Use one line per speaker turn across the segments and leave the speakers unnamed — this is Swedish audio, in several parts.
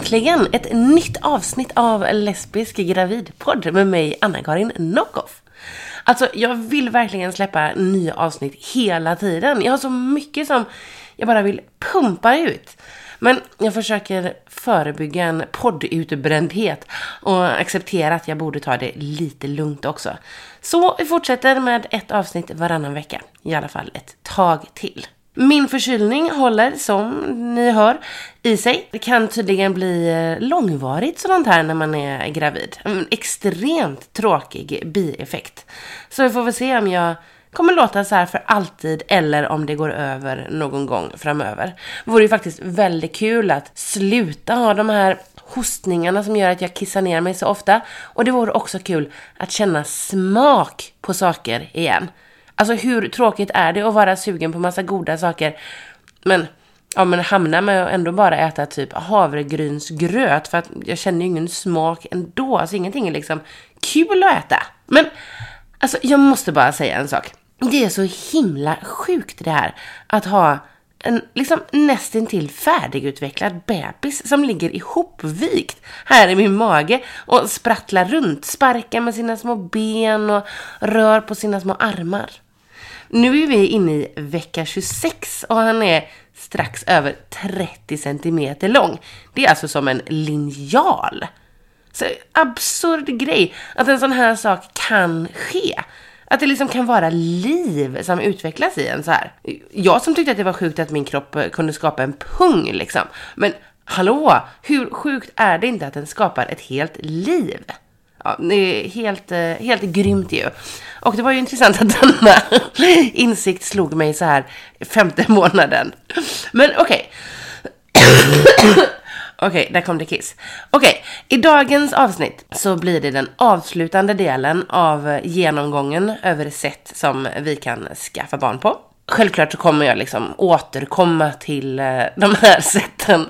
äntligen ett nytt avsnitt av Lesbisk gravidpodd med mig, Anna-Karin Nockoff. Alltså, jag vill verkligen släppa nya avsnitt hela tiden. Jag har så mycket som jag bara vill pumpa ut. Men jag försöker förebygga en poddutbrändhet och acceptera att jag borde ta det lite lugnt också. Så vi fortsätter med ett avsnitt varannan vecka. I alla fall ett tag till. Min förkylning håller, som ni hör, i sig. Det kan tydligen bli eh, långvarigt sådant här när man är gravid. En extremt tråkig bieffekt. Så vi får väl se om jag kommer låta så här för alltid eller om det går över någon gång framöver. Det vore ju faktiskt väldigt kul att sluta ha de här hostningarna som gör att jag kissar ner mig så ofta. Och det vore också kul att känna smak på saker igen. Alltså hur tråkigt är det att vara sugen på massa goda saker, men ja, men hamna med att ändå bara äta typ havregrynsgröt för att jag känner ju ingen smak ändå. Alltså ingenting är liksom kul att äta. Men alltså jag måste bara säga en sak. Det är så himla sjukt det här att ha en liksom nästintill färdigutvecklad bebis som ligger ihopvikt här i min mage och sprattlar runt, sparkar med sina små ben och rör på sina små armar. Nu är vi inne i vecka 26 och han är strax över 30 centimeter lång. Det är alltså som en linjal. Så absurd grej att en sån här sak kan ske. Att det liksom kan vara liv som utvecklas i en så här. Jag som tyckte att det var sjukt att min kropp kunde skapa en pung liksom. Men hallå, hur sjukt är det inte att den skapar ett helt liv? Ja, det är helt, eh, helt grymt ju. Och det var ju intressant att denna insikt slog mig så här femte månaden. Men okej. Okay. Okej, okay, där kom det kiss. Okej, okay, i dagens avsnitt så blir det den avslutande delen av genomgången över sätt som vi kan skaffa barn på. Självklart så kommer jag liksom återkomma till eh, de här sätten.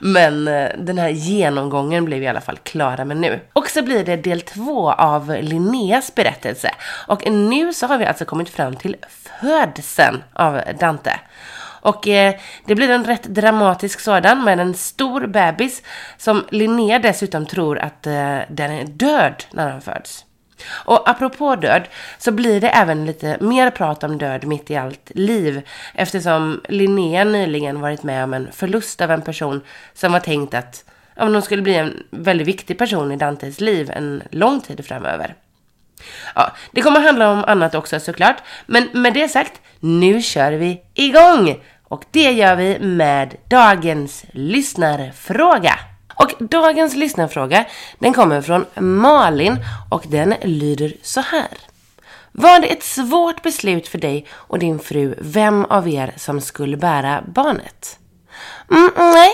Men eh, den här genomgången blev vi i alla fall klara med nu. Och så blir det del två av Linneas berättelse. Och nu så har vi alltså kommit fram till födseln av Dante. Och eh, det blir en rätt dramatisk sådan med en stor bebis som Linnea dessutom tror att eh, den är död när den föds. Och apropå död så blir det även lite mer prat om död mitt i allt liv eftersom Linnea nyligen varit med om en förlust av en person som var tänkt att om hon skulle bli en väldigt viktig person i Dantes liv en lång tid framöver. Ja, det kommer handla om annat också såklart, men med det sagt, nu kör vi igång! Och det gör vi med dagens lyssnarfråga. Och dagens lyssnarfråga, den kommer från Malin och den lyder så här. Var det ett svårt beslut för dig och din fru vem av er som skulle bära barnet? Mm, nej,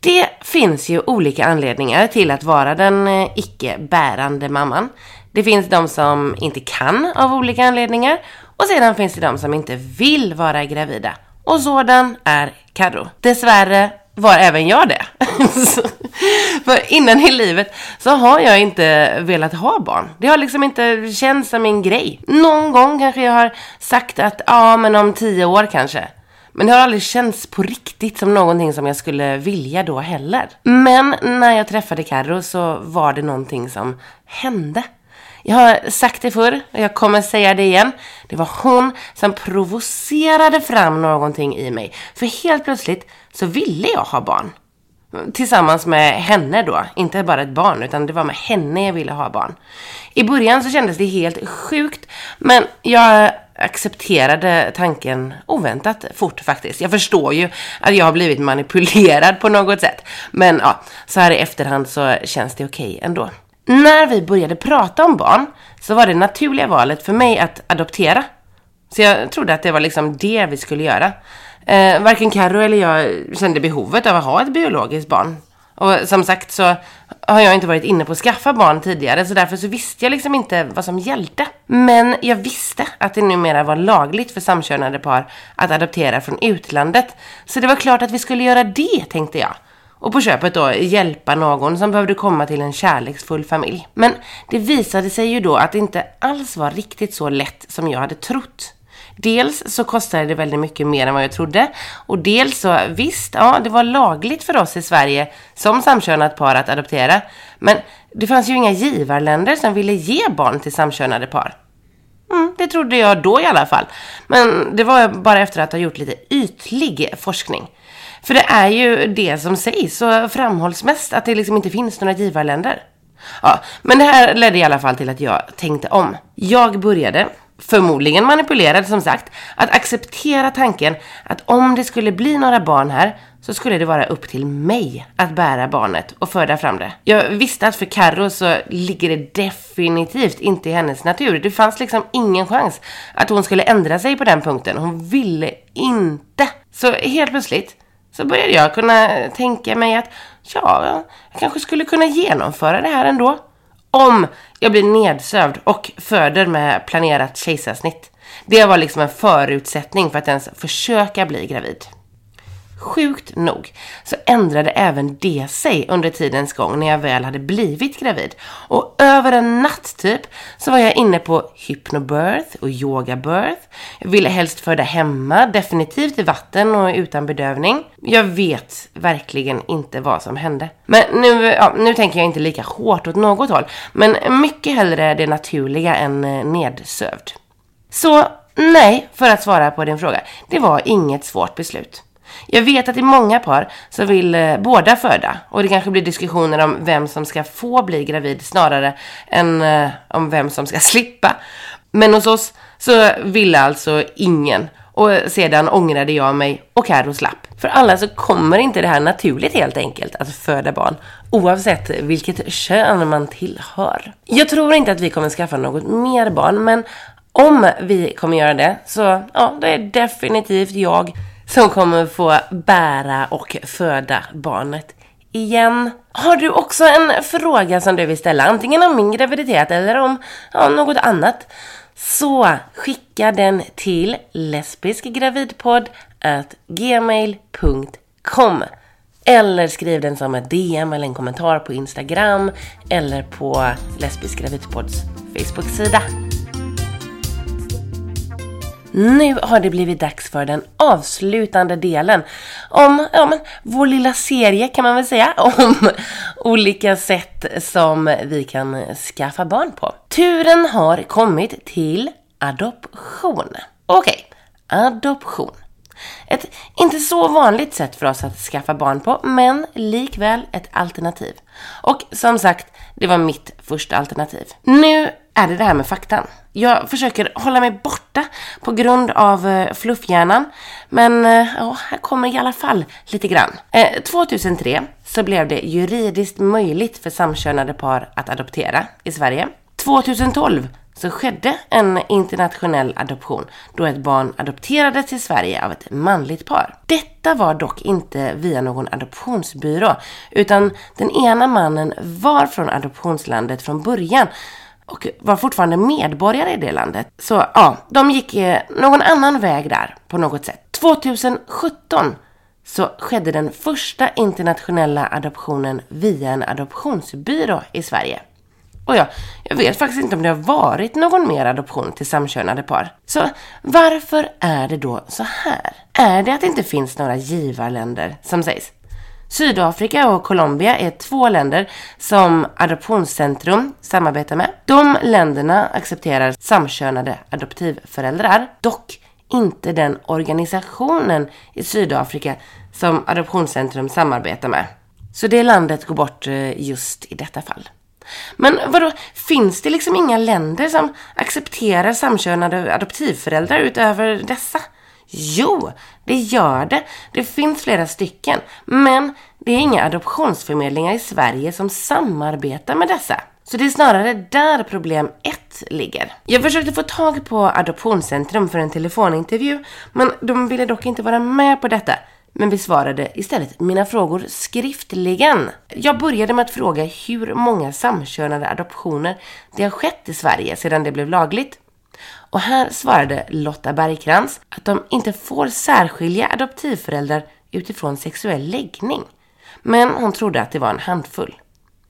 det finns ju olika anledningar till att vara den eh, icke-bärande mamman. Det finns de som inte kan av olika anledningar och sedan finns det de som inte vill vara gravida. Och sådan är Carro. Dessvärre var även jag det. För innan i livet så har jag inte velat ha barn. Det har liksom inte känts som min grej. Någon gång kanske jag har sagt att ja, men om tio år kanske. Men det har aldrig känts på riktigt som någonting som jag skulle vilja då heller. Men när jag träffade Carro så var det någonting som hände. Jag har sagt det förr och jag kommer säga det igen. Det var hon som provocerade fram någonting i mig. För helt plötsligt så ville jag ha barn. Tillsammans med henne då. Inte bara ett barn, utan det var med henne jag ville ha barn. I början så kändes det helt sjukt, men jag accepterade tanken oväntat fort faktiskt. Jag förstår ju att jag har blivit manipulerad på något sätt. Men ja, så här i efterhand så känns det okej okay ändå. När vi började prata om barn så var det naturliga valet för mig att adoptera. Så jag trodde att det var liksom det vi skulle göra. Eh, varken Carro eller jag kände behovet av att ha ett biologiskt barn. Och som sagt så har jag inte varit inne på att skaffa barn tidigare så därför så visste jag liksom inte vad som gällde. Men jag visste att det numera var lagligt för samkönade par att adoptera från utlandet. Så det var klart att vi skulle göra det tänkte jag. Och på köpet då hjälpa någon som behövde komma till en kärleksfull familj. Men det visade sig ju då att det inte alls var riktigt så lätt som jag hade trott. Dels så kostade det väldigt mycket mer än vad jag trodde. Och dels så, visst, ja, det var lagligt för oss i Sverige som samkönat par att adoptera. Men det fanns ju inga givarländer som ville ge barn till samkönade par. Mm, det trodde jag då i alla fall. Men det var bara efter att ha gjort lite ytlig forskning. För det är ju det som sägs och framhålls mest att det liksom inte finns några givarländer. Ja, men det här ledde i alla fall till att jag tänkte om. Jag började, förmodligen manipulerad som sagt, att acceptera tanken att om det skulle bli några barn här så skulle det vara upp till mig att bära barnet och föda fram det. Jag visste att för Carro så ligger det definitivt inte i hennes natur. Det fanns liksom ingen chans att hon skulle ändra sig på den punkten. Hon ville inte. Så helt plötsligt så började jag kunna tänka mig att ja, jag kanske skulle kunna genomföra det här ändå. Om jag blir nedsövd och föder med planerat kejsarsnitt. Det var liksom en förutsättning för att ens försöka bli gravid. Sjukt nog så ändrade även det sig under tidens gång när jag väl hade blivit gravid. Och över en natt typ så var jag inne på hypnobirth och yogabirth. Jag ville helst föda hemma, definitivt i vatten och utan bedövning. Jag vet verkligen inte vad som hände. Men nu, ja, nu tänker jag inte lika hårt åt något håll. Men mycket hellre det naturliga än eh, nedsövd. Så nej, för att svara på din fråga. Det var inget svårt beslut. Jag vet att det är många par som vill eh, båda föda och det kanske blir diskussioner om vem som ska få bli gravid snarare än eh, om vem som ska slippa. Men hos oss så ville alltså ingen och sedan ångrade jag mig och Carro slapp. För alla så kommer inte det här naturligt helt enkelt att föda barn oavsett vilket kön man tillhör. Jag tror inte att vi kommer skaffa något mer barn men om vi kommer göra det så ja, det är definitivt jag som kommer få bära och föda barnet igen. Har du också en fråga som du vill ställa, antingen om min graviditet eller om ja, något annat, så skicka den till lesbiskgravidpodd@gmail.com eller skriv den som ett DM eller en kommentar på Instagram eller på Lesbisk Gravidpodds Facebook-sida. Nu har det blivit dags för den avslutande delen om ja, men, vår lilla serie kan man väl säga om olika sätt som vi kan skaffa barn på. Turen har kommit till adoption. Okej, okay. adoption. Ett inte så vanligt sätt för oss att skaffa barn på, men likväl ett alternativ. Och som sagt, det var mitt första alternativ. Nu är det det här med faktan. Jag försöker hålla mig borta på grund av eh, fluffhjärnan. Men eh, ja, här kommer i alla fall lite grann. Eh, 2003 så blev det juridiskt möjligt för samkönade par att adoptera i Sverige. 2012 så skedde en internationell adoption då ett barn adopterades till Sverige av ett manligt par. Detta var dock inte via någon adoptionsbyrå utan den ena mannen var från adoptionslandet från början och var fortfarande medborgare i det landet. Så ja, de gick eh, någon annan väg där på något sätt. 2017 så skedde den första internationella adoptionen via en adoptionsbyrå i Sverige. Och ja, jag vet faktiskt inte om det har varit någon mer adoption till samkönade par. Så varför är det då så här? Är det att det inte finns några givarländer som sägs? Sydafrika och Colombia är två länder som Adoptionscentrum samarbetar med. De länderna accepterar samkönade adoptivföräldrar, dock inte den organisationen i Sydafrika som Adoptionscentrum samarbetar med. Så det landet går bort eh, just i detta fall. Men vadå, finns det liksom inga länder som accepterar samkönade adoptivföräldrar utöver dessa? Jo, det gör det. Det finns flera stycken. Men det är inga adoptionsförmedlingar i Sverige som samarbetar med dessa. Så det är snarare där problem ett ligger. Jag försökte få tag på Adoptionscentrum för en telefonintervju, men de ville dock inte vara med på detta men besvarade istället mina frågor skriftligen. Jag började med att fråga hur många samkönade adoptioner det har skett i Sverige sedan det blev lagligt. Och här svarade Lotta Bergkrans att de inte får särskilja adoptivföräldrar utifrån sexuell läggning. Men hon trodde att det var en handfull.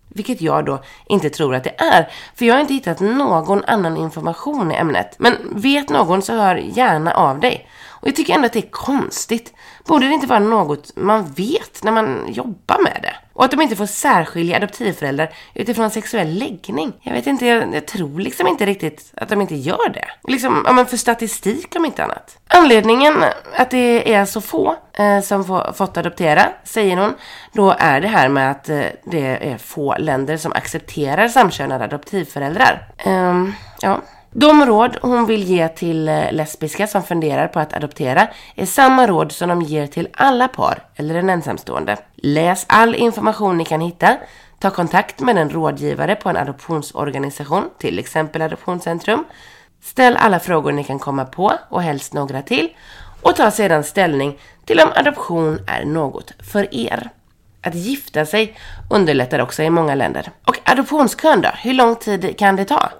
Vilket jag då inte tror att det är. För jag har inte hittat någon annan information i ämnet. Men vet någon så hör gärna av dig. Och jag tycker ändå att det är konstigt. Borde det inte vara något man vet när man jobbar med det? Och att de inte får särskilja adoptivföräldrar utifrån sexuell läggning. Jag vet inte, jag, jag tror liksom inte riktigt att de inte gör det. Liksom, ja men för statistik om inte annat. Anledningen att det är så få eh, som får, fått adoptera, säger hon, då är det här med att eh, det är få länder som accepterar samkönade adoptivföräldrar. Um, ja. De råd hon vill ge till eh, lesbiska som funderar på att adoptera är samma råd som de ger till alla par eller en ensamstående. Läs all information ni kan hitta. Ta kontakt med en rådgivare på en adoptionsorganisation, till exempel Adoptionscentrum. Ställ alla frågor ni kan komma på och helst några till. Och ta sedan ställning till om adoption är något för er. Att gifta sig underlättar också i många länder. Och adoptionskön då? Hur lång tid kan det ta?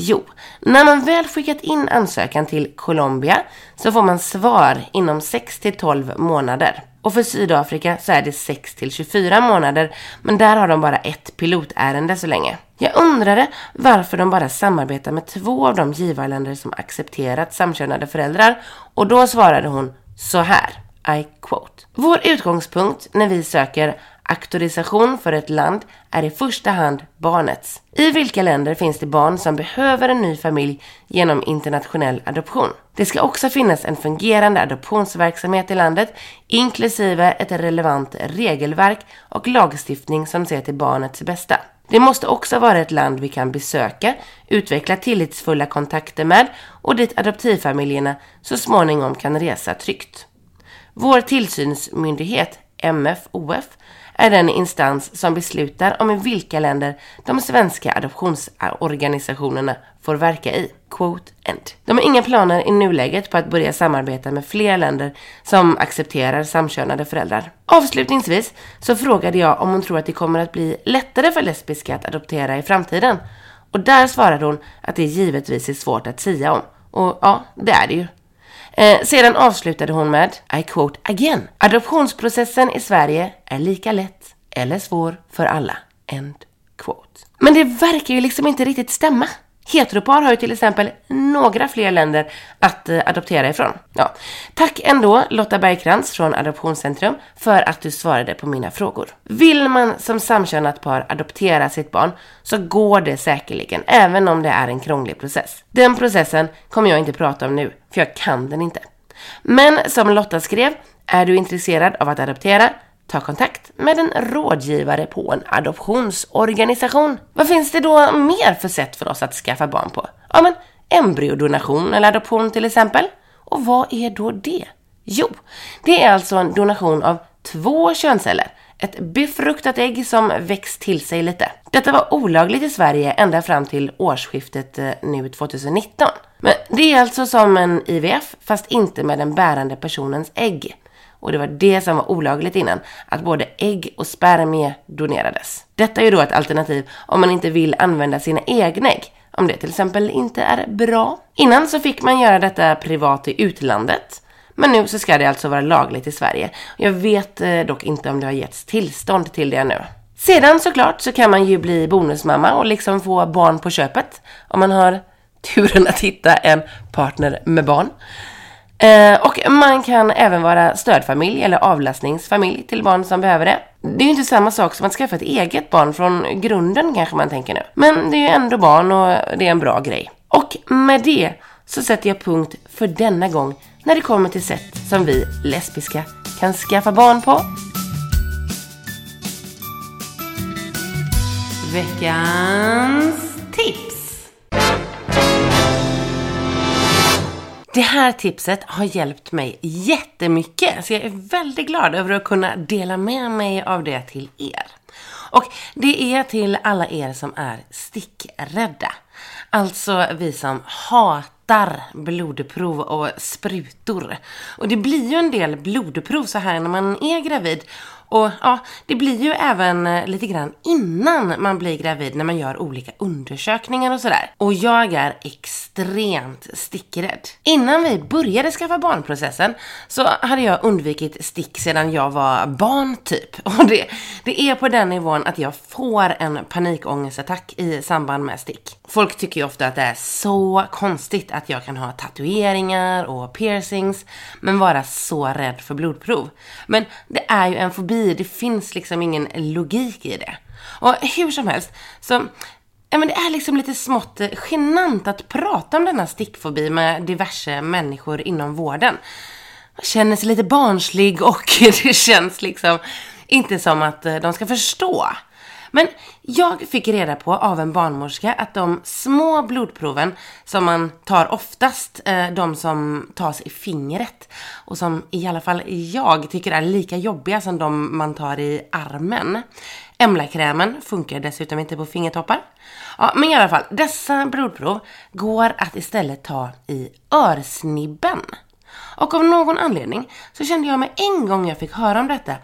Jo, när man väl skickat in ansökan till Colombia så får man svar inom 6 till 12 månader. Och för Sydafrika så är det 6 till 24 månader, men där har de bara ett pilotärende så länge. Jag undrade varför de bara samarbetar med två av de givarländer som accepterat samkönade föräldrar och då svarade hon så här, I quote. Vår utgångspunkt när vi söker Auktorisation för ett land är i första hand barnets. I vilka länder finns det barn som behöver en ny familj genom internationell adoption? Det ska också finnas en fungerande adoptionsverksamhet i landet, inklusive ett relevant regelverk och lagstiftning som ser till barnets bästa. Det måste också vara ett land vi kan besöka, utveckla tillitsfulla kontakter med och dit adoptivfamiljerna så småningom kan resa tryggt. Vår tillsynsmyndighet, MFOF, är den instans som beslutar om i vilka länder de svenska adoptionsorganisationerna får verka i. Quote end. De har inga planer i nuläget på att börja samarbeta med fler länder som accepterar samkönade föräldrar. Avslutningsvis så frågade jag om hon tror att det kommer att bli lättare för lesbiska att adoptera i framtiden. Och där svarade hon att det givetvis är svårt att säga om. Och ja, det är det ju. Eh, sedan avslutade hon med, I quote again, adoptionsprocessen i Sverige är lika lätt eller svår för alla. End quote. Men det verkar ju liksom inte riktigt stämma. Heteropar har ju till exempel några fler länder att eh, adoptera ifrån. Ja. Tack ändå Lotta Bergkrans från Adoptionscentrum för att du svarade på mina frågor. Vill man som samkönat par adoptera sitt barn så går det säkerligen, även om det är en krånglig process. Den processen kommer jag inte prata om nu, för jag kan den inte. Men som Lotta skrev, är du intresserad av att adoptera ta kontakt med en rådgivare på en adoptionsorganisation. Vad finns det då mer för sätt för oss att skaffa barn på? Ja, men embryodonation eller adoption till exempel. Och vad är då det? Jo, det är alltså en donation av två könsceller. Ett befruktat ägg som växt till sig lite. Detta var olagligt i Sverige ända fram till årsskiftet eh, nu 2019. Men det är alltså som en IVF fast inte med den bärande personens ägg. Och det var det som var olagligt innan, att både ägg och spermie donerades. Detta är ju då ett alternativ om man inte vill använda sina egna ägg, om det till exempel inte är bra. Innan så fick man göra detta privat i utlandet, men nu så ska det alltså vara lagligt i Sverige. Jag vet eh, dock inte om det har getts tillstånd till det nu. Sedan såklart så kan man ju bli bonusmamma och liksom få barn på köpet om man har turen att hitta en partner med barn. Eh, och man kan även vara stödfamilj eller avlastningsfamilj till barn som behöver det. Det är ju inte samma sak som att skaffa ett eget barn från grunden kanske man tänker nu. Men det är ju ändå barn och det är en bra grej. Och med det så sätter jag punkt för denna gång när det kommer till sätt som vi lesbiska kan skaffa barn på. Veckans tips! Det här tipset har hjälpt mig jättemycket, så jag är väldigt glad över att kunna dela med mig av det till er. Och det är till alla er som är stickrädda. Alltså vi som hatar blodprov och sprutor. Och det blir ju en del blodprov så här när man är gravid. Och ja, det blir ju även eh, lite grann innan man blir gravid när man gör olika undersökningar och sådär. Och jag är extremt stickrädd. Innan vi började skaffa barnprocessen så hade jag undvikit stick sedan jag var barn typ. Och det, det är på den nivån att jag får en panikångestattack i samband med stick. Folk tycker ju ofta att det är så konstigt att jag kan ha tatueringar och piercings men vara så rädd för blodprov. Men det är ju en fobi, det finns liksom ingen logik i det. Och hur som helst, så Ja, men det är liksom lite smått genant att prata om denna stickfobi med diverse människor inom vården. Man känner sig lite barnslig och det känns liksom inte som att de ska förstå. Men jag fick reda på av en barnmorska att de små blodproven som man tar oftast, eh, de som tas i fingret och som i alla fall jag tycker är lika jobbiga som de man tar i armen. Emlakrämen funkar dessutom inte på fingertoppar. Ja, men i alla fall, dessa blodprov går att istället ta i örsnibben. Och av någon anledning så kände jag mig en gång jag fick höra om detta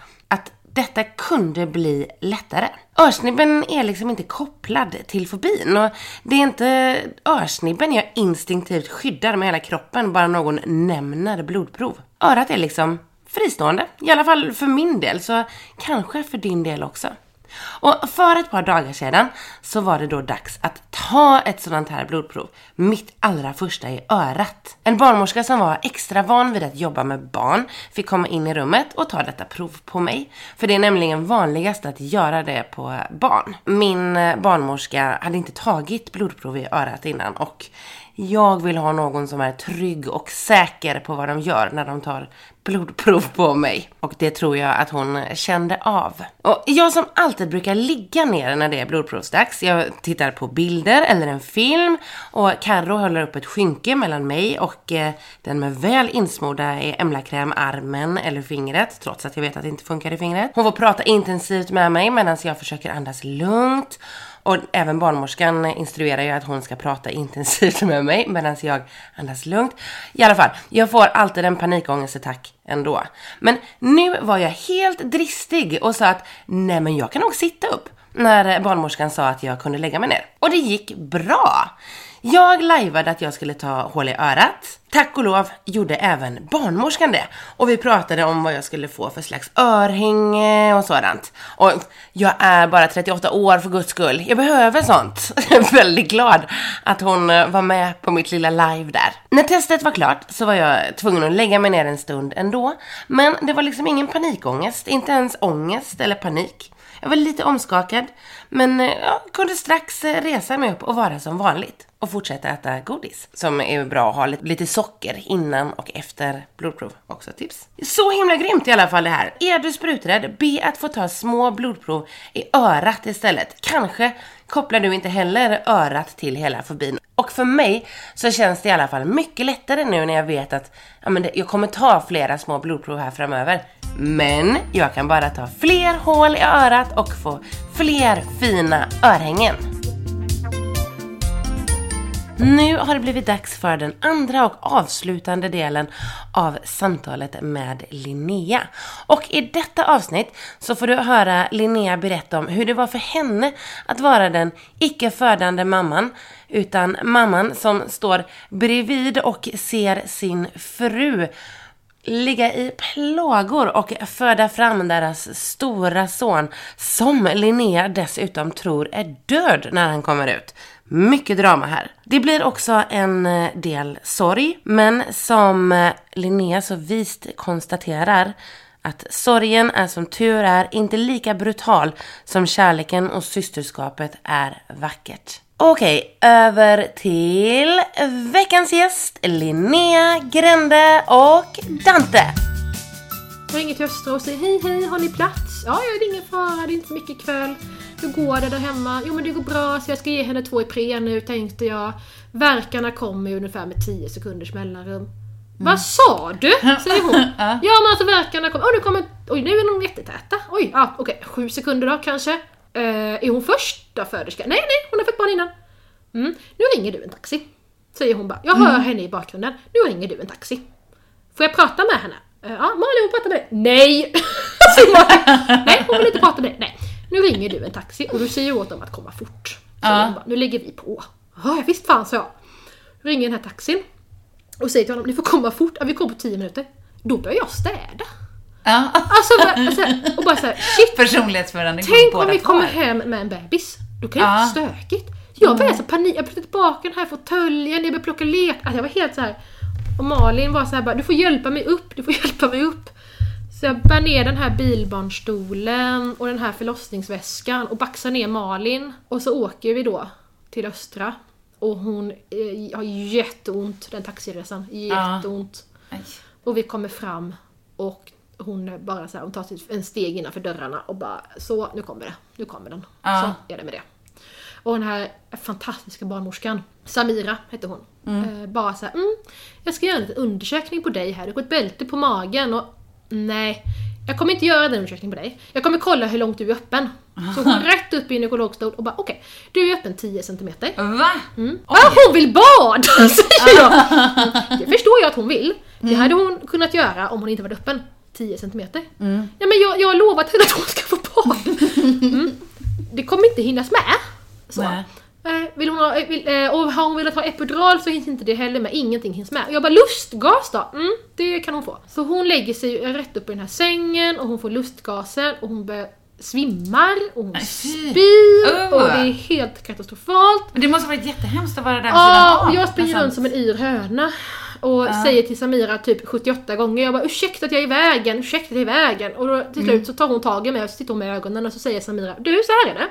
detta kunde bli lättare. Örsnibben är liksom inte kopplad till fobin och det är inte örsnibben jag instinktivt skyddar med hela kroppen bara någon nämner blodprov. Örat är liksom fristående, i alla fall för min del, så kanske för din del också. Och för ett par dagar sedan så var det då dags att ta ett sådant här blodprov. Mitt allra första i örat. En barnmorska som var extra van vid att jobba med barn fick komma in i rummet och ta detta prov på mig. För det är nämligen vanligast att göra det på barn. Min eh, barnmorska hade inte tagit blodprov i örat innan och jag vill ha någon som är trygg och säker på vad de gör när de tar blodprov på mig. Och det tror jag att hon kände av. Och jag som alltid brukar ligga ner när det är blodprovsdags. Jag tittar på bilder eller en film och Carro håller upp ett skynke mellan mig och eh, den med väl insmorda emlakräm armen eller fingret. Trots att jag vet att det inte funkar i fingret. Hon får prata intensivt med mig medan jag försöker andas lugnt och även barnmorskan instruerar ju att hon ska prata intensivt med mig medan jag andas lugnt. I alla fall, jag får alltid en panikångestattack ändå. Men nu var jag helt dristig och sa att nej men jag kan nog sitta upp när barnmorskan sa att jag kunde lägga mig ner. Och det gick bra. Jag lajvade att jag skulle ta hål i örat. Tack och lov gjorde även barnmorskan det. Och vi pratade om vad jag skulle få för slags örhänge och sådant. Och jag är bara 38 år för guds skull. Jag behöver sånt. Jag är väldigt glad att hon eh, var med på mitt lilla live där. När testet var klart så var jag tvungen att lägga mig ner en stund ändå. Men det var liksom ingen panikångest, inte ens ångest eller panik. Jag var lite omskakad, men eh, jag kunde strax eh, resa mig upp och vara som vanligt och fortsätta äta godis. Som är bra att ha lite socker innan och efter blodprov. Också tips. Så himla grymt i alla fall det här. Är du spruträdd, be att få ta små blodprov i örat istället. Kanske kopplar du inte heller örat till hela fobin. Och för mig så känns det i alla fall mycket lättare nu när jag vet att ja, men det, jag kommer ta flera små blodprov här framöver. Men jag kan bara ta fler hål i örat och få fler fina örhängen. Nu har det blivit dags för den andra och avslutande delen av samtalet med Linnea. Och i detta avsnitt så får du höra Linnea berätta om hur det var för henne att vara den icke födande mamman, utan mamman som står bredvid och ser sin fru ligga i plågor och föda fram deras stora son som Linnea dessutom tror är död när han kommer ut. Mycket drama här. Det blir också en eh, del sorg, men som eh, Linnea så vist konstaterar att sorgen är som tur är inte lika brutal som kärleken och systerskapet är vackert. Okej, över till veckans gäst Linnea Grände och Dante.
Jag ringer till Östra och säger hej hej, har ni plats? Ja, ja, det är ingen fara, det är inte så mycket ikväll. Hur går det där hemma? Jo men det går bra, så jag ska ge henne två Ipren nu tänkte jag. Verkarna kommer ungefär med 10 sekunders mellanrum. Mm. Vad sa du? Säger hon. ja men alltså verkarna kommer, oh, nu kommer, oj nu är de jättetäta. Oj, ja, okej, okay. sju sekunder då kanske. Uh, är hon första föderska? Nej, nej, hon har fått barn innan. Mm. Nu ringer du en taxi. Säger hon bara. Jag hör mm. henne i bakgrunden. Nu ringer du en taxi. Får jag prata med henne? Uh, ja, Malin hon pratar med dig. Nej! Nej, hon vill inte prata med dig. Nej, nu ringer du en taxi och du säger åt dem att komma fort. Så
Ja.
bara, nu lägger vi på. Ja, visst fan, sa jag. Ringer den här taxin och säger till honom, ni får komma fort. Ja, vi kommer på 10 minuter. Då börjar jag städa.
Ja.
Alltså, bara, så här, och bara såhär, shit.
Personlighetsförändring
Tänk om vi kommer hem med en bebis. Då kan det
Ja.
bli stökigt. Jag började så panik, jag plockade tillbaka den här fåtöljen, jag började plocka lek. Alltså jag var helt så här. Och Malin var så här bara, du får hjälpa mig upp, du får hjälpa mig upp. Så jag bär ner den här bilbarnstolen och den här förlossningsväskan och baxar ner Malin. Och så åker vi då till Östra. Och hon eh, har jätteont den taxiresan, jätteont.
Aj.
Och vi kommer fram och hon bara så här, hon tar en steg innanför dörrarna och bara så, nu kommer det. Nu kommer den.
Ja.
Så är det med det. Och den här fantastiska barnmorskan, Samira hette hon. Eh, bara så här, mm, jag ska göra en liten undersökning på dig här. Du har ett bälte på magen och nej, jag kommer inte göra den undersökningen på dig. Jag kommer kolla hur långt du är öppen. Så hon rätt upp i gynekologstol och bara okej, du är öppen 10 centimeter.
Va?
Mm. Ja, hon vill bada! säger jag. Det förstår jag att hon vill. Det hade hon kunnat göra om hon inte varit öppen 10 centimeter. Ja, men jag, jag har lovat henne att hon ska få bad. Mm. Det kommer inte hinnas med. Så.
Nej.
Vill hon ha, eh, vill, eh, och har hon velat ha epidural så hinns inte det heller med, ingenting hinns med. Och jag bara lustgas då? Mm, det kan hon få. Så hon lägger sig rätt upp i den här sängen och hon får lustgaser och hon börjar svimmar och hon spyr
Uh.
och det är helt katastrofalt.
Men det måste varit jättehemskt att vara där
Ja, och
av.
jag springer runt som en yr höna. Och säger till Samira typ 78 gånger, jag bara ursäkta att jag är i vägen, ursäkta att jag är i vägen. Och då, till slut så tar hon tag i mig och så tittar hon med ögonen och så säger Samira, du så här är det.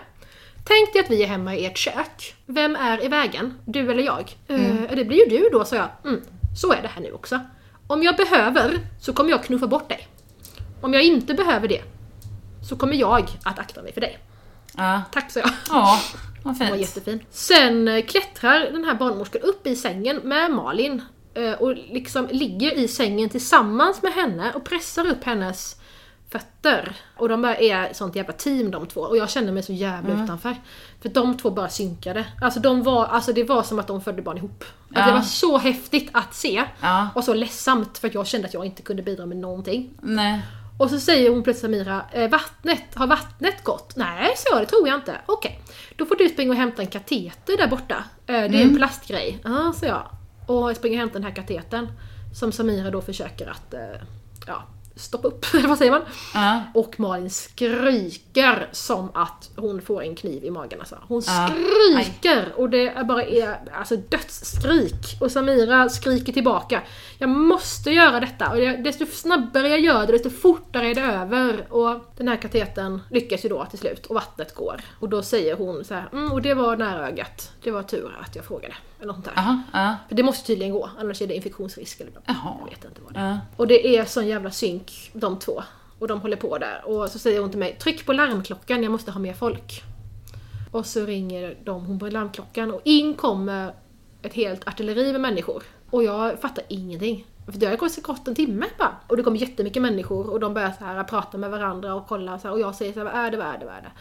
Tänk dig att vi är hemma i ert kök. Vem är i vägen? Du eller jag? Mm. det blir ju du då, sa jag. Mm, så är det här nu också. Om jag behöver så kommer jag knuffa bort dig. Om jag inte behöver det så kommer jag att akta mig för dig.
Ja,
Tack, sa jag.
ja vad
Hon var
fint.
jättefin. Sen eh, klättrar den här barnmorskan upp i sängen med Malin eh, och liksom ligger i sängen tillsammans med henne och pressar upp hennes fötter. Och de bara är sånt jävla team de två och jag kände mig så jävla utanför. För de två bara synkade. Alltså, de var, alltså det var som att de födde barn ihop. Alltså,
Ja.
Det var så häftigt att se.
Ja.
Och så ledsamt för att jag kände att jag inte kunde bidra med någonting.
Nej.
Och så säger hon plötsligt Samira, eh, vattnet, har vattnet gått? Nej, så det tror jag inte. Okej, då får du springa och hämta en kateter där borta. Eh, det är
Mm.
en plastgrej. Ja, så jag. Och jag springer och hämtar den här katetern. Som Samira då försöker att, eh, ja, stoppa upp, vad säger man?
Ja.
Och Malin skriker som att hon får en kniv i magen alltså. Hon
Ja.
skriker! Och det är bara är, alltså dödsskrik. Och Samira skriker tillbaka. Jag måste göra detta! Och det, desto snabbare jag gör det, desto fortare är det över. Och den här katetern lyckas ju då till slut och vattnet går. Och då säger hon så här, mm, och det var nära ögat. Det var tur att jag frågade. Eller något sånt där.
Jaha, ja.
För det måste tydligen gå, annars är det infektionsrisk eller
Jaha.
Jag vet inte vad det är. Och det är sån jävla synk, de två. Och de håller på där. Och så säger hon till mig, tryck på larmklockan, jag måste ha mer folk. Och så ringer de, hon på larmklockan och in kommer ett helt artilleri med människor. Och jag fattar ingenting. För det har gått kort en timme bara. Och det kommer jättemycket människor och de börjar så här prata med varandra och kolla så här, och jag säger så här, vad är det, vad är det, vad är det?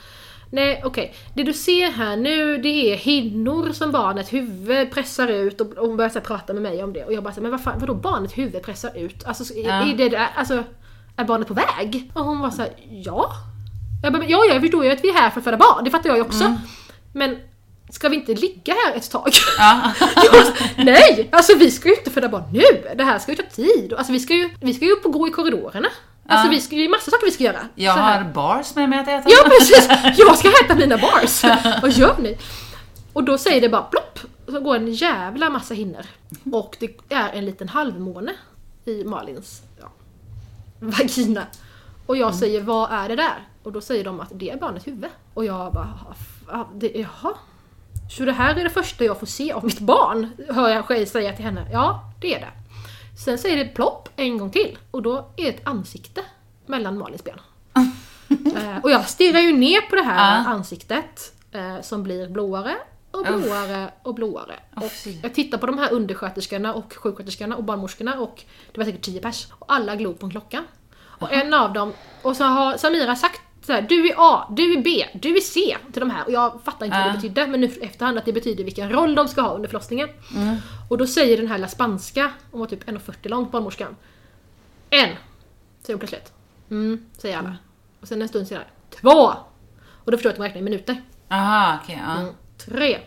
Nej, okej. Det du ser här nu, det är hinnor som barnet huvud pressar ut och hon börjar så här prata med mig om det. Och jag bara så här, men vad fan, vadå barnet huvud pressar ut? Alltså, så-
Ja.
är, det där, alltså, är barnet på väg? Och hon var så här, ja. Jag bara, ja, jag förstår ju att vi är här för att föda barn, det fattar jag ju också. Men ska vi inte ligga här ett tag?
Ja.
Nej! Alltså vi ska ju inte föda barn nu! Det här ska ju ta tid. Alltså vi ska ju, vi ska ju upp och gå i korridorerna. Alltså vi ska det är massa saker vi ska göra.
Jag har bars med mig att äta.
Ja precis! Jag ska äta mina bars! Vad gör ni? Och då säger det bara plopp! Så går en jävla massa hinnor. Och det är en liten halvmåne i Malins ja, vagina. Och jag säger vad är det där? Och då säger de att det är barnets huvud. Och jag bara, "Ja, det, jaha? Så det här är det första jag får se av mitt barn? Hör jag säga till henne. Ja, det är det. Sen säger det plopp en gång till. Och då är det ett ansikte mellan Malins ben. Eh, och jag stirrar ju ner på det här
Ja.
ansiktet eh, som blir blåare och blåare och blåare.
Uff,
Och jag tittar på de här undersköterskorna och sjuksköterskorna och barnmorskorna och det var säkert 10 pers. Och alla glor på en klocka. Och en av dem, och så har Samira sagt så här, du är A, du är B, du är C till de här. Och jag fattar inte vad
Ja.
det betydde, men nu efterhand att det betyder vilken roll de ska ha under förlossningen. Och då säger den här la spanska, hon var typ 1,40 lång, barnmorskan. En! Säger hon plötsligt. Mm, säger alla. Och sen en stund senare, två! Och då förstår jag att de räknar i minuter.
Aha, okej. ja.
Mm. Tre.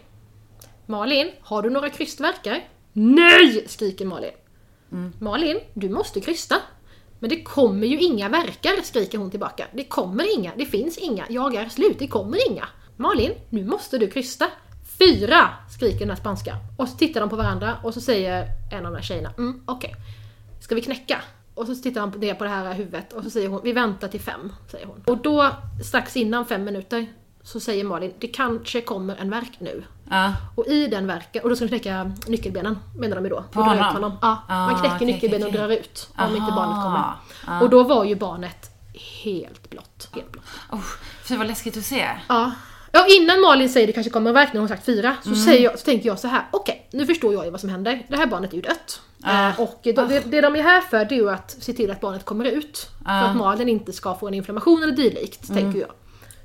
Malin, har du några krystverkar? Nej! skriker Malin. Malin, du måste krysta. Men det kommer ju inga verkar, skriker hon tillbaka. Det kommer inga, det finns inga, jag är slut, det kommer inga. Malin, nu måste du krysta. Fyra! skriker den här spanska. Och så tittar de på varandra och så säger en av de här tjejerna, mm, okej. Ska vi knäcka? Och så tittar han ner på det här huvudet och så säger hon, vi väntar till fem, säger hon. Och då, strax innan fem minuter, så säger Malin, det kanske kommer en verk nu.
Ja.
Och i den verken, och då ska de knäcka nyckelbenen menar de ju då. Och dra ut
honom?
Ja,
Ah,
man knäcker
okej,
nyckelbenen
okej,
och drar ut om inte
Aha.
barnet kommer.
Ah.
Och då var ju barnet helt blått. Helt blått.
Oh, fy vad läskigt att se.
Ja. Ja, innan Malin säger det kanske kommer en verk när hon sagt fyra, så,
Mm.
säger jag, så tänker jag så här: okej, nu förstår jag ju vad som händer. Det här barnet är ju dött.
Ah.
Eh, och det, det de är här för, det är ju att se till att barnet kommer ut. För
Ah.
att Malin inte ska få en inflammation eller dylikt,
Mm.
tänker jag.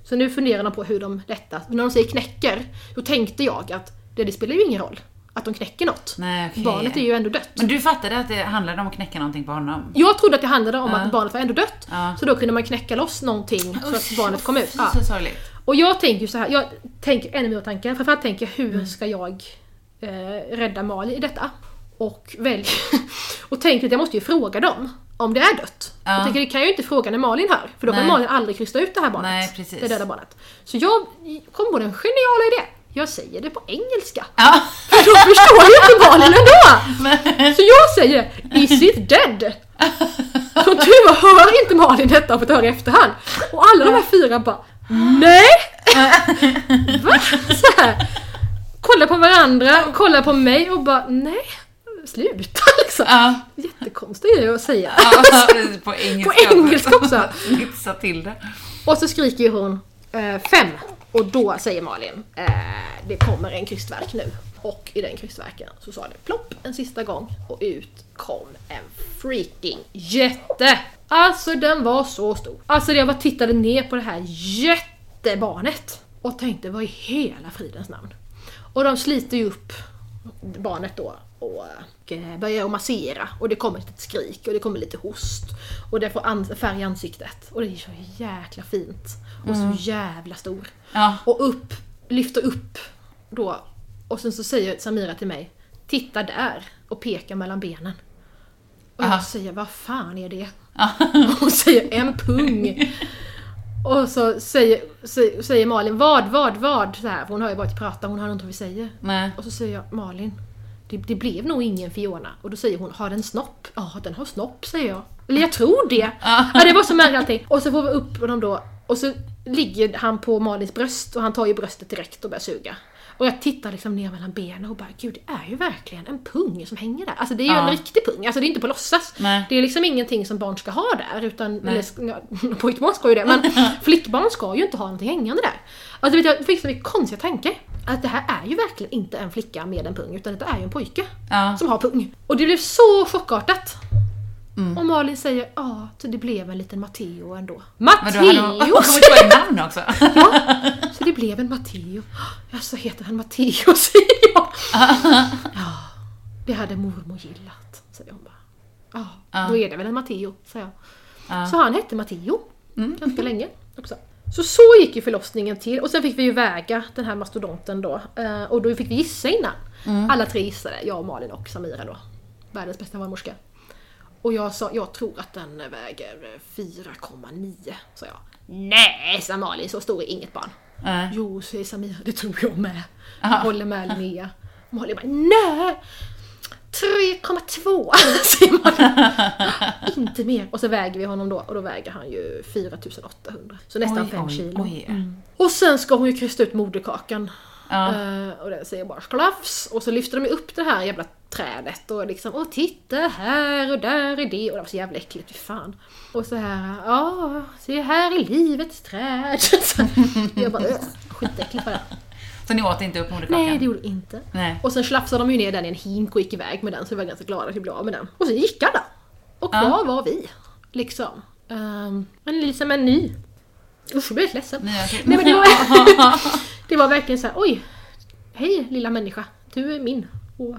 Så nu funderar de på hur de lättast, när de säger knäcker, då tänkte jag att det, det spelar ju ingen roll att de knäcker något.
Nej, okej.
Barnet är ju ändå dött.
Men du fattade att det handlade om att knäcka någonting på honom?
Jag trodde att det handlade om
Ja.
att barnet var ändå dött.
Ja.
Så då kunde man knäcka loss någonting så att barnet kom ut. Ja.
Så sorgligt.
Och jag tänker ju så här, jag tänker ännu mer tankar. Framförallt tänker jag
Mm.
hur ska jag eh, rädda Malin i detta? Och väljer och tänker att jag måste ju fråga dem om det är dött.
Ja.
Jag tänker det kan jag ju inte fråga när Malin hör, för då kan. Malin aldrig krysta ut det här barnet.
Nej, precis.
Det döda barnet. Så jag kom på den geniala idé. Jag säger det på engelska.
Ja.
För då förstår ju inte Malin ändå! Så jag säger Is it dead? Som tur var hör inte Malin detta och får höra i efterhand. Och alla de här fyra bara Nej! Va? Så här. Kollar på varandra, kollar på mig och bara nej. Sluta liksom.
Ja.
Jättekonstig grej att säga.
Ja, på engelska.
På engelska också.
Nytsa till det.
Och så skriker ju hon eh, fem. Och då säger Malin eh, det kommer en krystverk nu. Och i den krystverken så sa det plopp en sista gång och ut kom en freaking jätte! Alltså den var så stor. Alltså jag bara tittade ner på det här jättebarnet och tänkte vad i hela fridens namn. Och de sliter ju upp barnet då och eh, börjar massera och det kommer ett skrik och det kommer lite host och det får färg i ansiktet och det är så jäkla fint och så jävla stor.
Ja.
Och upp, lyfter upp då och sen så säger Samira till mig Titta där och pekar mellan benen. Och
Aha.
jag säger vad fan är det? Hon säger en pung. Och så säger, säger, säger Malin vad, vad, vad? Så här, för hon har ju bara prata, hon hör inte vad vi säger.
Nej.
Och så säger jag Malin, det, det blev nog ingen Fiona. Och då säger hon, har den snopp? Ja, den har snopp säger jag. Eller jag tror det. Ja, det var så märkligt allting. Och så får vi upp honom då och så ligger han på Malins bröst och han tar ju bröstet direkt och börjar suga. Och jag tittar liksom ner mellan benen och bara gud det är ju verkligen en pung som hänger där. Alltså det är ju
Ja.
en riktig pung, alltså det är inte på låtsas.
Nej.
Det är liksom ingenting som barn ska ha där utan, eller, pojkbarn ska ju det men flickbarn ska ju inte ha någonting hängande där. Alltså vet jag, jag fick så mycket konstiga tankar. Att det här är ju verkligen inte en flicka med en pung utan det är ju en pojke
Ja.
som har pung. Och det blev så chockartat.
Mm.
Och Malin säger ja, det blev en liten Matteo ändå.
Hade hon
Matteo!
kommit på ett namn också.
Så det blev en Matteo. Ja, så heter han Matteo, säger jag. Ja, det hade mormor gillat, säger hon bara. Ja,
Ja.
då är det väl en Matteo, säger jag.
Ja.
Så han hette Matteo
Mm.
ganska länge också. Så så gick ju förlossningen till och sen fick vi ju väga den här mastodonten då. Eh, Och då fick vi gissa innan.
Mm.
Alla tre gissade, jag och Malin och Samira då. Världens bästa barnmorska. Och jag sa, jag tror att den väger 4,9 sa jag. Nej, sa Malin, så stor är inget barn.
Nej.
Jo, säger Samira, det tror jag med.
Aha.
Håller med Linnea. Malin bara, nej! 3,2 säger Malin. Inte mer. Och så väger vi honom då och då väger han ju 4800. Så nästan
Oj,
5
oj,
kilo.
oj.
Mm. Och sen ska hon ju krysta ut moderkakan.
Ja.
Eh, och det säger bara sklafs. Och så lyfter de upp det här jävla trädet och liksom Åh titta här och där är det. Och det var så jävla äckligt, fy fan. Och så här, ja, se här är livets träd. Så jag bara, "Ugh, skitäckligt bara.
Så ni åt inte upp moderkakan?
Nej det gjorde det inte.
Nej.
Och sen slafsade de ju ner den i en hink och gick iväg med den så vi var ganska glada att vi blev av med den. Och sen gick han då. Och
Ja.
kvar var vi. Liksom. Um, en liksom en ny. Usch, jag blev helt ledsen.
Nya till-
Nej, men det, var, det var verkligen så här, oj. Hej lilla människa, du är min. Och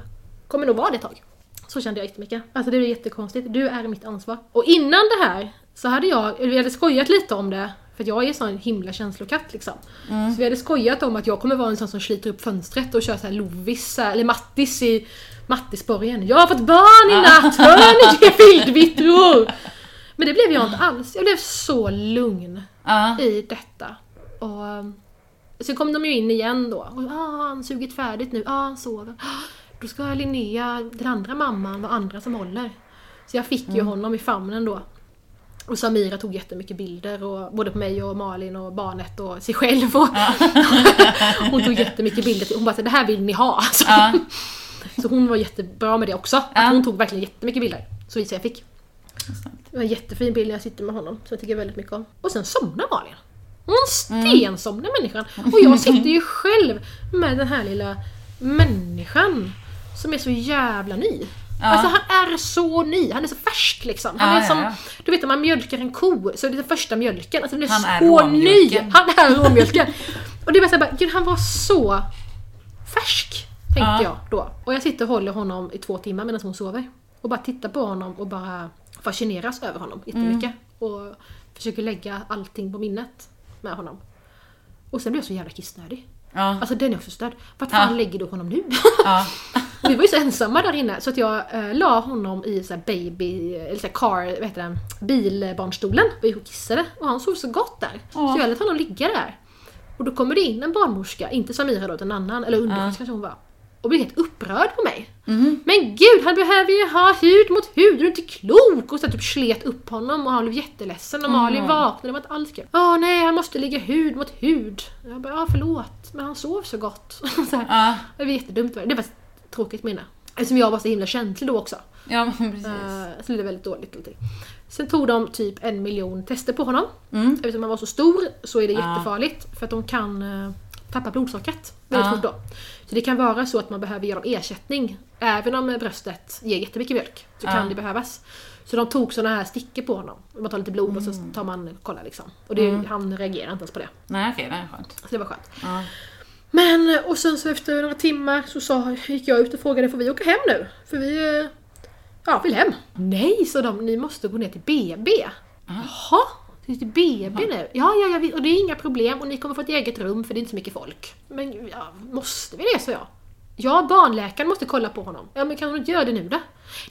kommer nog vara det ett tag. Så kände jag jättemycket. Alltså det är jättekonstigt. Du är mitt ansvar. Och innan det här så hade jag, vi hade skojat lite om det För jag är en sån himla känslokatt liksom. Så vi hade skojat om att jag kommer vara en sån som sliter upp fönstret och kör så här Lovis, eller Mattis i Mattisborgen. Jag har fått barn i natt, hör ni vildvittror? Men det blev jag inte alls. Jag blev så lugn
Ja.
i detta. Och um, så kom de ju in igen då. Och, ah, han sugit färdigt nu. Ah, han sover. Ah, Då ska Linnea, den andra mamman, vara andra som håller. Så jag fick ju honom i famnen då. Och Samira tog jättemycket bilder, och, både på mig och Malin och barnet och sig själv. Och hon tog jättemycket bilder. Hon bara det här vill ni ha. Så,
Ja.
så hon var jättebra med det också.
Ja.
hon tog verkligen jättemycket bilder. Så visade jag fick. Det var en jättefin bild när jag sitter med honom, som jag tycker väldigt mycket om. Och sen somnar Malin. Hon stensomnar människan. Och jag sitter ju själv med den här lilla människan som är så jävla ny.
Ja.
Alltså han är så ny, han är så färsk liksom. Han
Ja,
är som,
ja.
du vet när man mjölkar en ko, så är det den första mjölken. Alltså den är
Han är
så ny!
råmjölken.
Han är råmjölken. Och det såhär bara, gud han var så färsk. Tänkte
Ja.
jag då. Och jag sitter och håller honom i två timmar medan hon sover. Och bara tittar på honom och bara fascineras över honom jättemycket.
Mm.
Och försöker lägga allting på minnet med honom. Och sen blir jag så jävla kissnödig.
Ja.
Alltså den är också störd. Vart
Ja.
fan lägger du honom nu?
Ja.
Vi var ju så ensamma där inne så att jag eh, la honom i så baby, eller så car, vad heter den, bilbarnstolen. Vi kissade och han sov så gott där.
Ja.
Så jag lät honom ligga där. Och då kommer det in en barnmorska, inte Samira då, utan en annan, eller undersköterska kanske hon var. Och blir helt upprörd på mig. Men gud, han behöver ju ha hud mot hud, du är inte klok! Och så typ slet upp honom och han blev jätteledsen och Malin vaknade, det var inte alls kul. Åh nej, han måste ligga hud mot hud. Jag bara, ja förlåt, men han sov så gott. så här.
Ja.
Det var jättedumt. Det var tråkigt minne. Eftersom jag var så himla känslig då också.
Ja, precis.
Uh, så det väldigt dåligt. allting. Sen tog de typ en miljon tester på honom.
Mm.
Eftersom han var så stor så är det
Ja.
jättefarligt. För att de kan uh, tappa blodsockret väldigt
Ja.
fort då. Så det kan vara så att man behöver ge dem ersättning. Även om bröstet ger jättemycket mjölk. Så
Ja.
kan det behövas. Så de tog såna här stickor på honom. Man tar lite blod och så
Mm.
tar man kollar liksom. Och det, han reagerar inte ens på det.
Nej, okej, det är skönt.
Så det var skönt.
Ja.
Men och sen så efter några timmar så sa, gick jag ut och frågade får vi åka hem nu? För vi eh, ja, vill hem. Nej, sa de, ni måste gå ner till BB. Jaha, till BB nu? Ja, ja, ja, och det är inga problem och ni kommer få ett eget rum för det är inte så mycket folk. Men ja, måste vi det, sa jag. Ja, barnläkaren måste kolla på honom. Ja, men kan hon inte göra det nu då?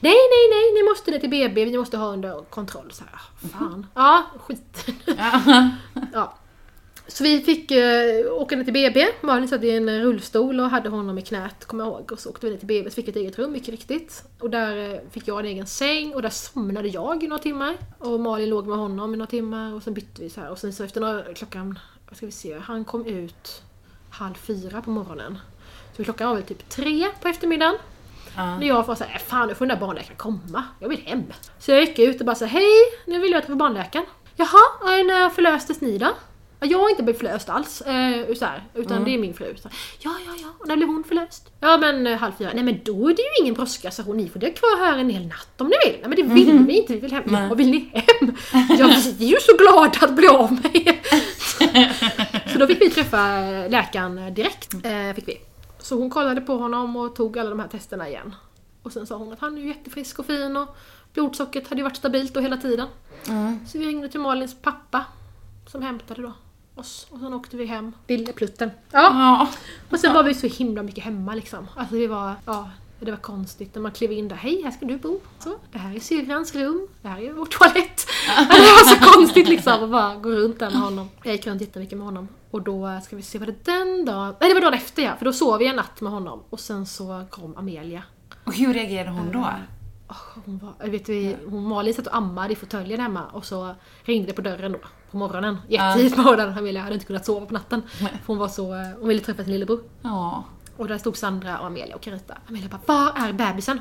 Nej, nej, nej, ni måste ner till BB, vi måste ha under kontroll. Så här, fan. Ja, skit.
Ja.
Så vi fick uh, åka ner till BB. Malin satt i en rullstol och hade honom i knät, kommer jag ihåg. Och så åkte vi ner till BB, så fick ett eget rum, mycket riktigt. Och där eh, fick jag en egen säng och där somnade jag i några timmar. Och Malin låg med honom i några timmar och sen bytte vi så här. Och sen så efter några, klockan, vad ska vi se, han kom ut halv fyra på morgonen. Så klockan var väl typ tre på eftermiddagen.
Ja.
När jag var såhär, fan nu får den där barnläkaren komma. Jag vill hem. Så jag gick ut och bara sa hej, nu vill jag träffa barnläkaren. Jaha, eh, när förlöstes ni då? Ja, Jag har inte blivit förlöst alls, eh, så här, utan det är min fru. Så, ja, ja, ja, och när blev hon förlöst? Ja men eh, halv fyra. Nej men då är det ju ingen brådska så hon, ni får det kvar här en hel natt om ni vill. Nej men det vill vi inte, vi vill hem.
Nej.
Ja, vill ni hem? Ja, vi är ju så glada att bli av med. Så då fick vi träffa läkaren direkt. Eh, fick vi. Så hon kollade på honom och tog alla de här testerna igen. Och sen sa hon att han är ju jättefrisk och fin och blodsockret hade ju varit stabilt då hela tiden.
Mm.
Så vi ringde till Malins pappa som hämtade då oss och sen åkte vi hem. Lille plutten. Ja.
Ja.
Och sen var vi så himla mycket hemma liksom. Alltså vi var, ja, det var konstigt när man klev in där. Hej, här ska du bo. Så, det här är syrrans rum. Det här är vår toalett. det var så konstigt liksom att bara gå runt där med honom. Jag gick runt jättemycket med honom. Och då, ska vi se, var det den dagen? Nej, det var dagen efter ja. För då sov vi en natt med honom. Och sen så kom Amelia.
Och hur reagerade hon då?
Hon var, jag vet vi, hon Malin satt och ammade i fåtöljen hemma och så ringde det på dörren då på morgonen. Jättetidigt på morgonen. Amelia hade inte kunnat sova på natten.
Nej.
För hon var så, eh, hon ville träffa sin lillebror.
Ja.
Och där stod Sandra och Amelia och Carita. Amelia bara, var är bebisen?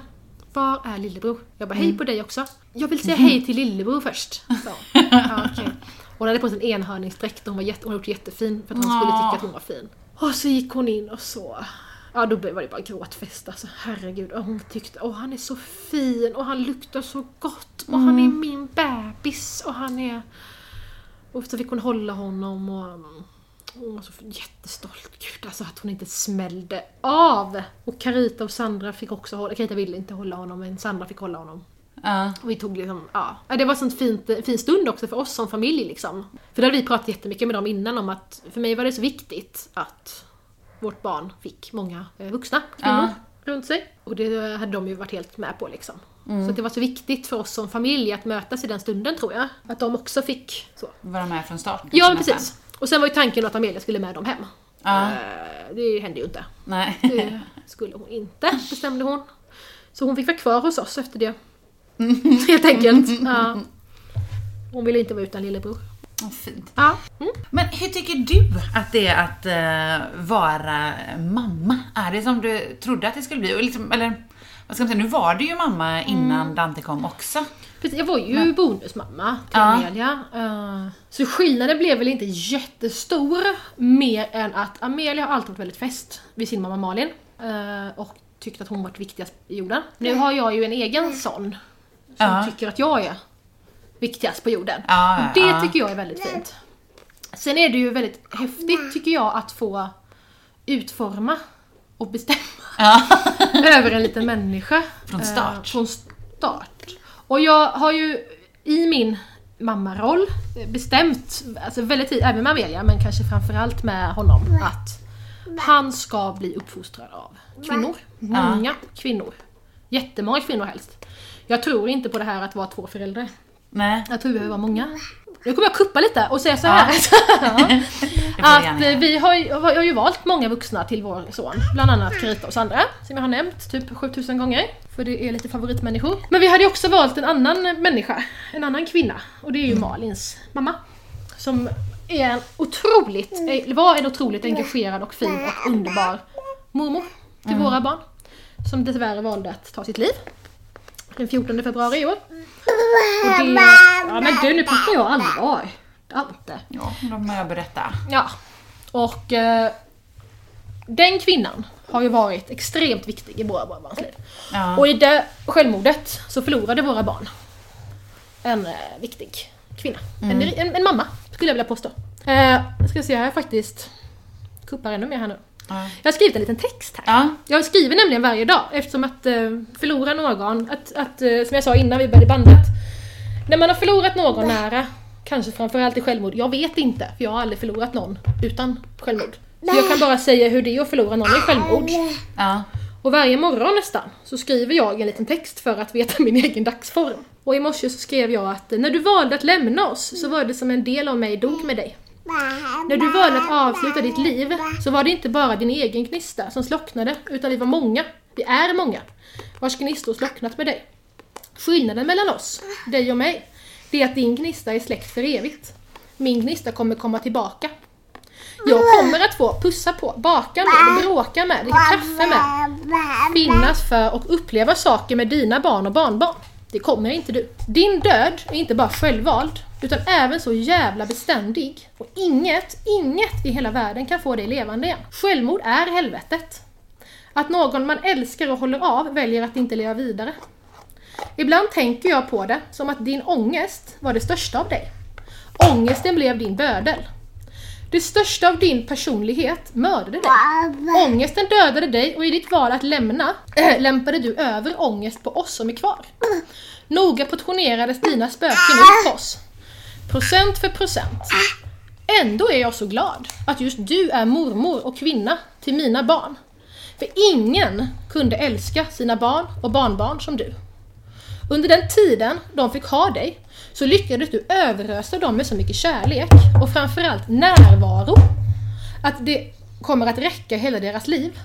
Var är lillebror? Jag bara, hej på dig också. Jag vill säga hej till lillebror först. Så. Ja, okej. Hon hade på sig en enhörningsdräkt och hon var jätte, hon hade gjort jättefin för att han skulle tycka att hon var fin. Och så gick hon in och så Ja då var det bara gråtfest alltså, herregud. Och hon tyckte, åh han är så fin och han luktar så gott och han är min bebis och han är... Och så fick hon hålla honom och mm, hon var så jättestolt. Gud alltså att hon inte smällde av! Och Carita och Sandra fick också hålla, Carita ville inte hålla honom men Sandra fick hålla honom.
Ja.
Och vi tog liksom, ja. Det var en fint, fin stund också för oss som familj liksom. För det hade vi pratat jättemycket med dem innan om att för mig var det så viktigt att vårt barn fick många eh, vuxna kvinnor runt sig. Och det hade de ju varit helt med på liksom. Så att det var så viktigt för oss som familj att mötas i den stunden tror jag. Att de också fick så.
Vara med från start.
Ja,
liksom,
precis. Och sen var ju tanken att Amelia skulle med dem hem.
Ja.
Eh, Det hände ju inte.
Nej.
Det skulle hon inte, bestämde hon. Så hon fick vara kvar hos oss efter det. Helt enkelt. Ja. Hon ville inte vara utan lillebror.
Vad fint.
Ja. Mm.
Men hur tycker du att det är att eh, vara mamma? Är det som du trodde att det skulle bli? Liksom, eller vad ska man säga, nu var du ju mamma innan
Mm.
Dante kom också.
Precis, jag var ju bonusmamma till
Ja.
Amelia. Eh, Så skillnaden blev väl inte jättestor. Mer än att Amelia har alltid varit väldigt fäst vid sin mamma Malin. eh, Och tyckt att hon varit viktigast i jorden. Nu har jag ju en egen son. Som
Ja.
tycker att jag är viktigast på jorden.
Ja,
Och det
ja.
tycker jag är väldigt fint. Sen är det ju väldigt häftigt tycker jag att få utforma och bestämma
Ja.
över en liten människa.
Från start.
Eh, från start. Och jag har ju i min mammaroll bestämt, alltså väldigt tidigt, även med Amelia, men kanske framförallt med honom, att han ska bli uppfostrad av kvinnor. Många kvinnor. Jättemånga kvinnor helst. Jag tror inte på det här att vara två föräldrar.
Nej.
Jag tror vi vara många. Nu kommer jag kuppa lite och säga så här.
Du
att vi har ju, har ju valt många vuxna till vår son. Bland annat Carita och Sandra, som jag har nämnt typ 7000 gånger. För det är lite favoritmänniskor. Men vi hade ju också valt en annan människa, en annan kvinna. Och det är ju Malins mamma. Som är en otroligt, eh, var en otroligt engagerad och fin och underbar mormor till våra barn. Som dessvärre valde att ta sitt liv. Den 14 februari i år. Och det, ja men du, nu pratar jag allvar. Ante.
Ja, då må jag berätta.
Ja. Och eh, den kvinnan har ju varit extremt viktig i våra våra barns liv.
Ja.
Och i det självmordet så förlorade våra barn en eh, viktig kvinna. En, en, en mamma, skulle jag vilja påstå. Eh, jag ska se, jag har faktiskt kuppar ännu mer här nu.
Ja.
Jag har skrivit en liten text här.
Ja.
Jag skriver nämligen varje dag eftersom att eh, förlora någon, att, att eh, som jag sa innan vi började bandet. När man har förlorat någon nära, kanske framförallt i självmord, jag vet inte för jag har aldrig förlorat någon utan självmord. Så jag kan bara säga hur det är att förlora någon i självmord.
Ja.
Och varje morgon nästan så skriver jag en liten text för att veta min egen dagsform. Och i morse så skrev jag att när du valde att lämna oss så var det som en del av mig dog med dig. När du valde att avsluta ditt liv så var det inte bara din egen gnista som slocknade, utan vi var många, vi är många, vars gnistor slocknat med dig. Skillnaden mellan oss, dig och mig, det är att din gnista är släckt för evigt. Min gnista kommer komma tillbaka. Jag kommer att få pussa på, baka med, bråka med, dricka kaffe med, finnas för och uppleva saker med dina barn och barnbarn. Det kommer inte du. Din död är inte bara självvald, utan även så jävla beständig. Och inget, inget i hela världen kan få dig levande igen. Självmord är helvetet. Att någon man älskar och håller av väljer att inte leva vidare. Ibland tänker jag på det som att din ångest var det största av dig. Ångesten blev din bödel. Det största av din personlighet mördade dig. Ångesten dödade dig och i ditt val att lämna äh, lämpade du över ångest på oss som är kvar. Noga portionerades dina spöken ut på oss. Procent för procent. Ändå är jag så glad att just du är mormor och kvinna till mina barn. För ingen kunde älska sina barn och barnbarn som du. Under den tiden de fick ha dig så lyckades du överösa dem med så mycket kärlek och framförallt närvaro att det kommer att räcka hela deras liv.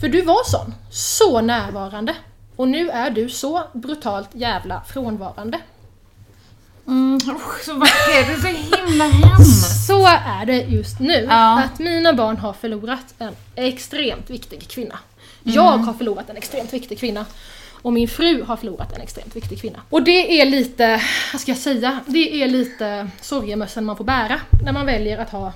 För du var sån, så närvarande. Och nu är du så brutalt jävla frånvarande.
Mm, usch, så vackert. Det är så himla hemskt.
Så är det just nu.
Ja.
Att mina barn har förlorat en extremt viktig kvinna. Jag har förlorat en extremt viktig kvinna. Och min fru har förlorat en extremt viktig kvinna. Och det är lite, vad ska jag säga, det är lite sorgemössan man får bära när man väljer att ha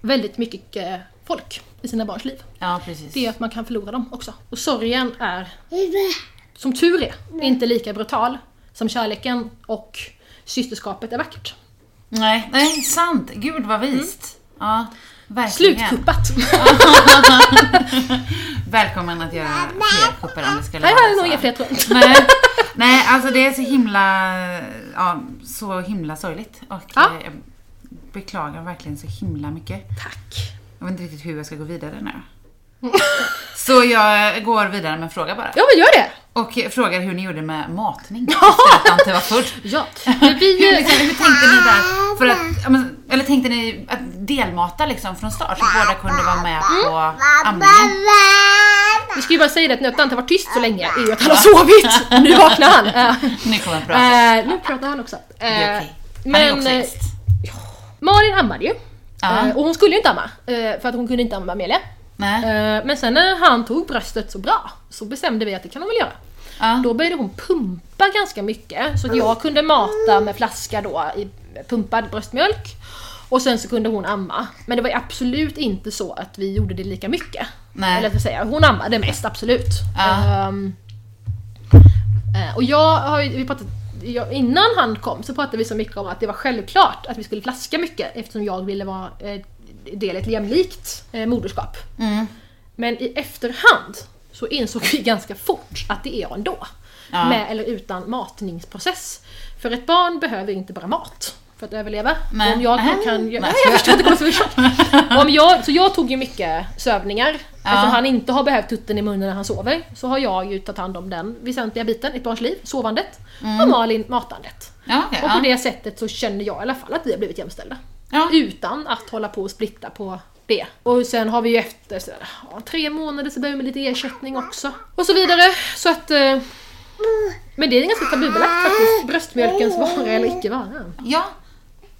väldigt mycket eh, folk i sina barns liv.
Ja, precis.
Det är att man kan förlora dem också. Och sorgen är, som tur är, inte lika brutal som kärleken och systerskapet är vackert.
Nej, nej, sant. Gud vad vist. Ja, verkligen.
Slutkuppat!
Välkommen att göra fler kuppar om det skulle
Nej, jag hade nog inga fler tror.
Nej. Nej, alltså det är så himla, ja, så himla sorgligt. Och
Ja.
eh, jag beklagar verkligen så himla mycket.
Tack.
Jag vet inte riktigt hur jag ska gå vidare nu. Så jag går vidare med en fråga bara.
Ja men gör det!
Och frågar hur ni gjorde med matning efter att Dante var född.
Ja. Men vi,
Hur, liksom, hur tänkte ni där? För att, eller tänkte ni att delmata liksom från start så båda kunde vara med på amningen?
vi ska ju bara säga det att nu att Dante var tyst så länge är ju att han har sovit. Nu vaknar han. Eh,
Nu kommer han prata.
eh, nu pratar han också.
Det är
Eh,
okej. Han är
men
också
eh,
gäst.
Malin ammade ju.
Ja.
Eh, och hon skulle ju inte amma. eh, För att hon kunde inte amma Amelia.
Nej.
Eh, Men sen när han tog bröstet så bra så bestämde vi att det kan hon väl göra.
Ja.
Då började hon pumpa ganska mycket så att jag kunde mata med flaska då i pumpad bröstmjölk. Och sen så kunde hon amma. Men det var absolut inte så att vi gjorde det lika mycket.
Nej.
Eller att säga, hon ammade mest, absolut.
Ja.
Eh, och jag har ju, vi pratat, jag, innan han kom så pratade vi så mycket om att det var självklart att vi skulle flaska mycket eftersom jag ville vara eh, del ett jämlikt eh, moderskap.
Mm.
Men i efterhand så insåg vi ganska fort att det är ändå.
Ja.
Med eller utan matningsprocess. För ett barn behöver inte bara mat för att överleva.
Nej.
Om jag kan... Jag,
Nej.
jag förstår så chock. Om jag, så jag tog ju mycket sövningar. Eftersom han inte har behövt tutten i munnen när han sover. Så har jag ju tagit hand om den väsentliga biten i ett barns liv, sovandet. Och Malin matandet.
Ja, okej,
Och på
ja.
det sättet så känner jag i alla fall att vi har blivit jämställda.
Ja.
Utan att hålla på och splitta på det. Och sen har vi ju efter så, ja, tre månader så behöver vi lite ersättning också. Och så vidare. Så att... Eh, men det är ganska tabubelagt faktiskt. Bröstmjölkens vara eller icke vara.
Ja,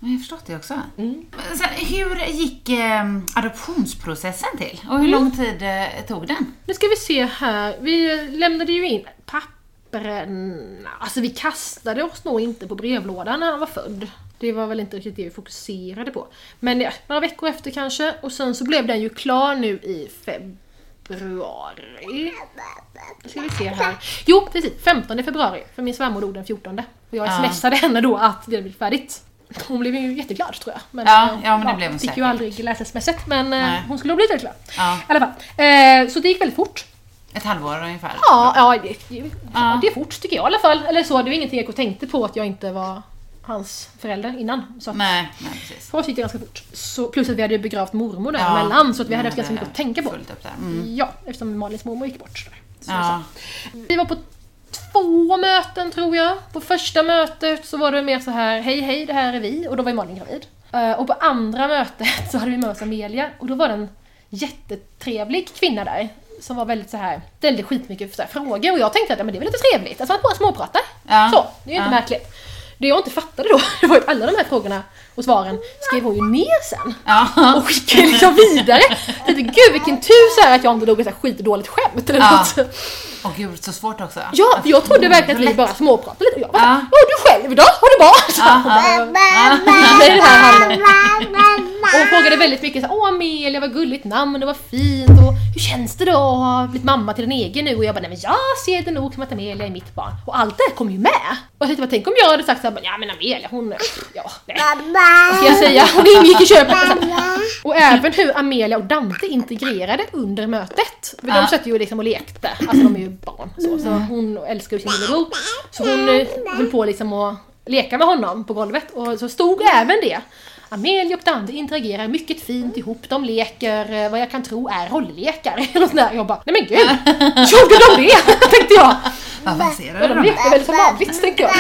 jag har förstått det också.
Mm.
Sen, hur gick eh, adoptionsprocessen till? Och
Mm.
hur lång tid eh, tog den?
Nu ska vi se här. Vi lämnade ju in pappren. Alltså vi kastade oss nog inte på brevlådan när han var född. Det var väl inte riktigt det vi fokuserade på. Men ja, några veckor efter kanske. Och sen så blev den ju klar nu i februari. Nu ska vi se här. Jo, precis. 15 februari. För min svärmor dog den 14. Och jag
Ja.
smsade henne då att det blivit färdigt. Hon blev ju jätteglad tror jag. Men,
Ja,
eh,
ja, men det blev hon
Fick
säkert.
ju aldrig läsa smset men eh,
Nej.
hon skulle ha blivit väldigt glad.
Ja.
I alla fall. Eh, så det gick väldigt fort.
Ett halvår ungefär?
Ja, ja, det. Ja. det är fort tycker jag i alla fall. Eller så, det var ingenting jag tänkte på att jag inte var hans förälder innan. Så att
Nej, nej precis.
för oss gick det ganska fort. Så, plus att vi hade begravt mormor
Ja,
däremellan så att vi hade haft ganska mycket att tänka på.
Mm.
Ja, eftersom Malins mormor gick bort. Så,
Ja.
så. Vi var på två möten tror jag. På första mötet så var det mer så här, hej hej det här är vi och då var ju Malin gravid. Eh, och på andra mötet så hade vi med oss Amelia och då var det en jättetrevlig kvinna där. Som var väldigt så här, ställde skitmycket så här, frågor och jag tänkte att ja, men det är väl lite trevligt, alltså att bara småprata.
Ja.
Så, det är ju inte
Ja.
märkligt. Det jag inte fattade då, det var att alla de här frågorna och svaren skrev hon ju ner sen
Ja.
och skickade liksom vidare. Jag tänkte gud vilken tur så här att jag inte drog ett skitdåligt skämt eller
Ja.
något.
Åh gud, så svårt också.
Ja, för jag trodde verkligen att vi bara småpratade lite. Och jag bara
Ja.
ja. du själv då? Har du bra? Så,
Ja,
är det här handlar. Och hon frågade väldigt mycket så här, åh Amelia vad gulligt namn, det var fint och hur känns det då att ha blivit mamma till en egen nu? Och jag bara, nej men jag ser det nog som att Amelia är mitt barn. Och allt det kom ju med. Och jag tänkte bara, tänk om jag hade sagt såhär, ja men Amelia hon, ja nej. Vad ska jag säga? Hon ingick i köpet. Och även hur Amelia och Dante integrerade under mötet. För de satt ju liksom och lekte, alltså de är ju barn. Så, så hon älskar ju sin lillebror. Så hon eh, höll på liksom att leka med honom på golvet. Och så stod även det. Amelia och Dante interagerar mycket fint ihop. De leker eh, vad jag kan tro är rolllekar. Eller. Jag bara, nej men gud! Gjorde de det? tänkte jag. Ja,
avancerade
de
de
lekte väl som vanligt, tänkte jag.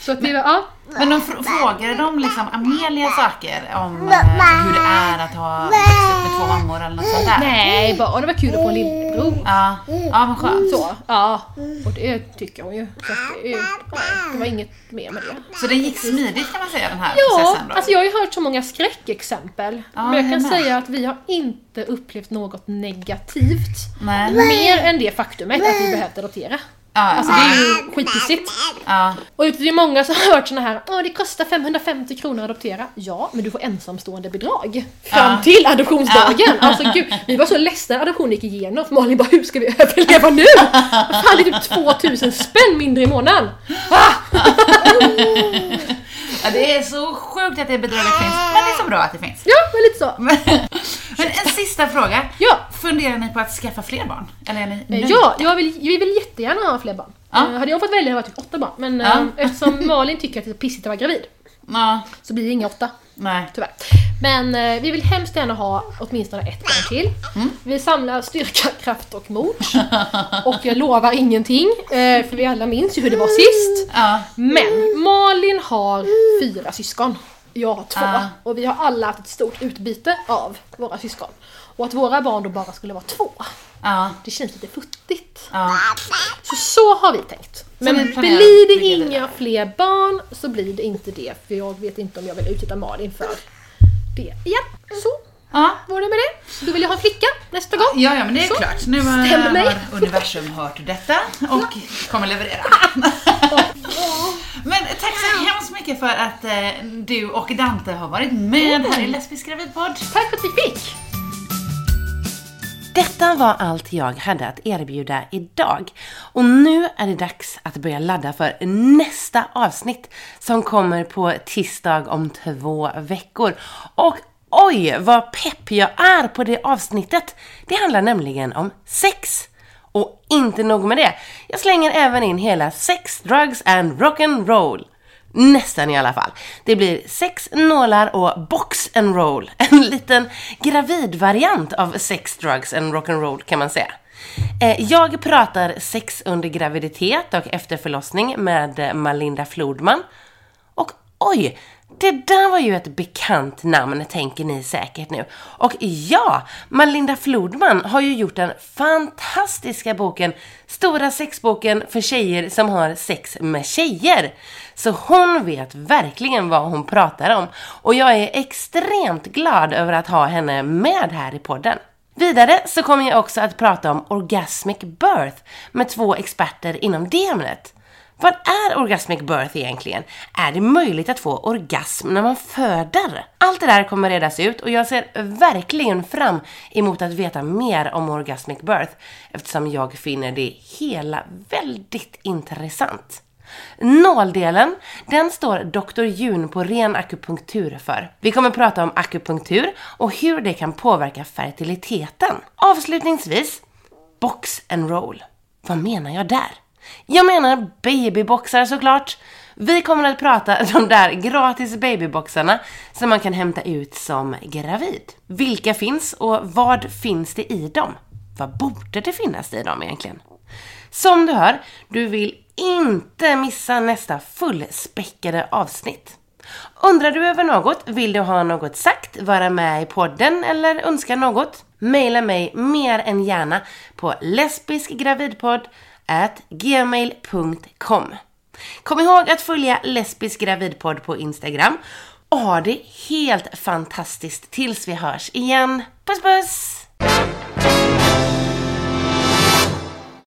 Så att det ja.
Men de fr- frågade de liksom Amelia saker om eh, hur det är att ha växt upp med två mammor eller något sånt där?
Nej, bara det var kul att få en lillebror.
Ja, ja men skönt.
Så, ja. Och det tycker hon ju. Så att det, är, nej, det var inget mer med det.
Så det gick smidigt kan man säga den här
Ja,
processen då?
alltså jag har ju hört så många skräckexempel.
Ja,
men jag kan
med.
säga att vi har inte upplevt något negativt.
Nej.
Mer än det faktumet att vi behövt adoptera.
Ja,
Alltså det är ju skitpissigt. Och det är många som har hört såna här Åh, det kostar 550 kronor att adoptera. Ja, men du får ensamstående bidrag fram
Ja.
till adoptionsdagen. Alltså gud, vi var så ledsna när adoptionen gick igenom. För Malin bara, hur ska vi överleva nu? Fan, det är typ 2000 spänn mindre i månaden.
ja, det är så sjukt att det bidraget finns, men det är så bra att det finns.
Ja, men lite så.
Men, men en sista fråga.
Ja.
Funderar ni på att skaffa fler barn? Eller är ni
Eh,
nöjda?
Ja, jag vill, vi vill jättegärna ha fler barn.
Ja.
Eh, hade jag fått välja hade jag varit åtta barn. Men
Ja.
eh, eftersom Malin tycker att det är pissigt att vara gravid
Ja,
så blir det inga åtta.
Nej.
Tyvärr. Men eh, vi vill hemskt gärna ha åtminstone ett barn till.
Mm.
Vi samlar styrka, kraft och mod. Och jag lovar ingenting, eh, för vi alla minns ju hur det var sist.
Ja,
Men Malin har fyra syskon. Jag har två. Och vi har alla haft ett stort utbyte av våra syskon. Och att våra barn då bara skulle vara två,
ja,
det känns lite futtigt.
ja.
Så så har vi tänkt. Men blir det inga fler barn så blir det inte det. För jag vet inte om jag vill utsätta Malin för det igen. Så
ja.
var det med det. Då vill jag ha en flicka nästa gång.
Ja, ja, men det är
Så,
klart. Nu har,
mig.
universum hört detta och kommer leverera. men tack så hemskt mycket för att eh, du och Dante har varit med här i Lesbisk gravidpodd.
Tack för att vi fick!
Detta var allt jag hade att erbjuda idag. Och nu är det dags att börja ladda för nästa avsnitt som kommer på tisdag om två veckor. Och oj, vad pepp jag är på det avsnittet! Det handlar nämligen om sex. Och inte nog med det, jag slänger även in hela sex, drugs and rock'n'roll. Nästan i alla fall. Det blir sex nålar och box and roll. En liten gravidvariant av sex, drugs and rock'n'roll kan man säga. Eh, jag pratar sex under graviditet och efter förlossning med eh, Malinda Flodman. Och oj, det där var ju ett bekant namn tänker ni säkert nu. Och ja, Malinda Flodman har ju gjort den fantastiska boken Stora sexboken för tjejer som har sex med tjejer. Så hon vet verkligen vad hon pratar om. Och jag är extremt glad över att ha henne med här i podden. Vidare så kommer jag också att prata om orgasmic birth med två experter inom det ämnet. Vad är orgasmic birth egentligen? Är det möjligt att få orgasm när man föder? Allt det där kommer redas ut och jag ser verkligen fram emot att veta mer om orgasmic birth eftersom jag finner det hela väldigt intressant. Nåldelen, den står Dr. Jun på ren akupunktur för. Vi kommer prata om akupunktur och hur det kan påverka fertiliteten. Avslutningsvis, box and roll. Vad menar jag där? Jag menar babyboxar såklart. Vi kommer att prata de där gratis babyboxarna som man kan hämta ut som gravid. Vilka finns och vad finns det i dem? Vad borde det finnas i dem egentligen? Som du hör, du vill inte missa nästa fullspäckade avsnitt. Undrar du över något? Vill du ha något sagt? Vara med i podden eller önska något? Maila mig mer än gärna på lesbiskgravidpodd gmail.com Kom ihåg att följa Lesbisk gravidpodd på Instagram och ha det helt fantastiskt tills vi hörs igen. Puss puss!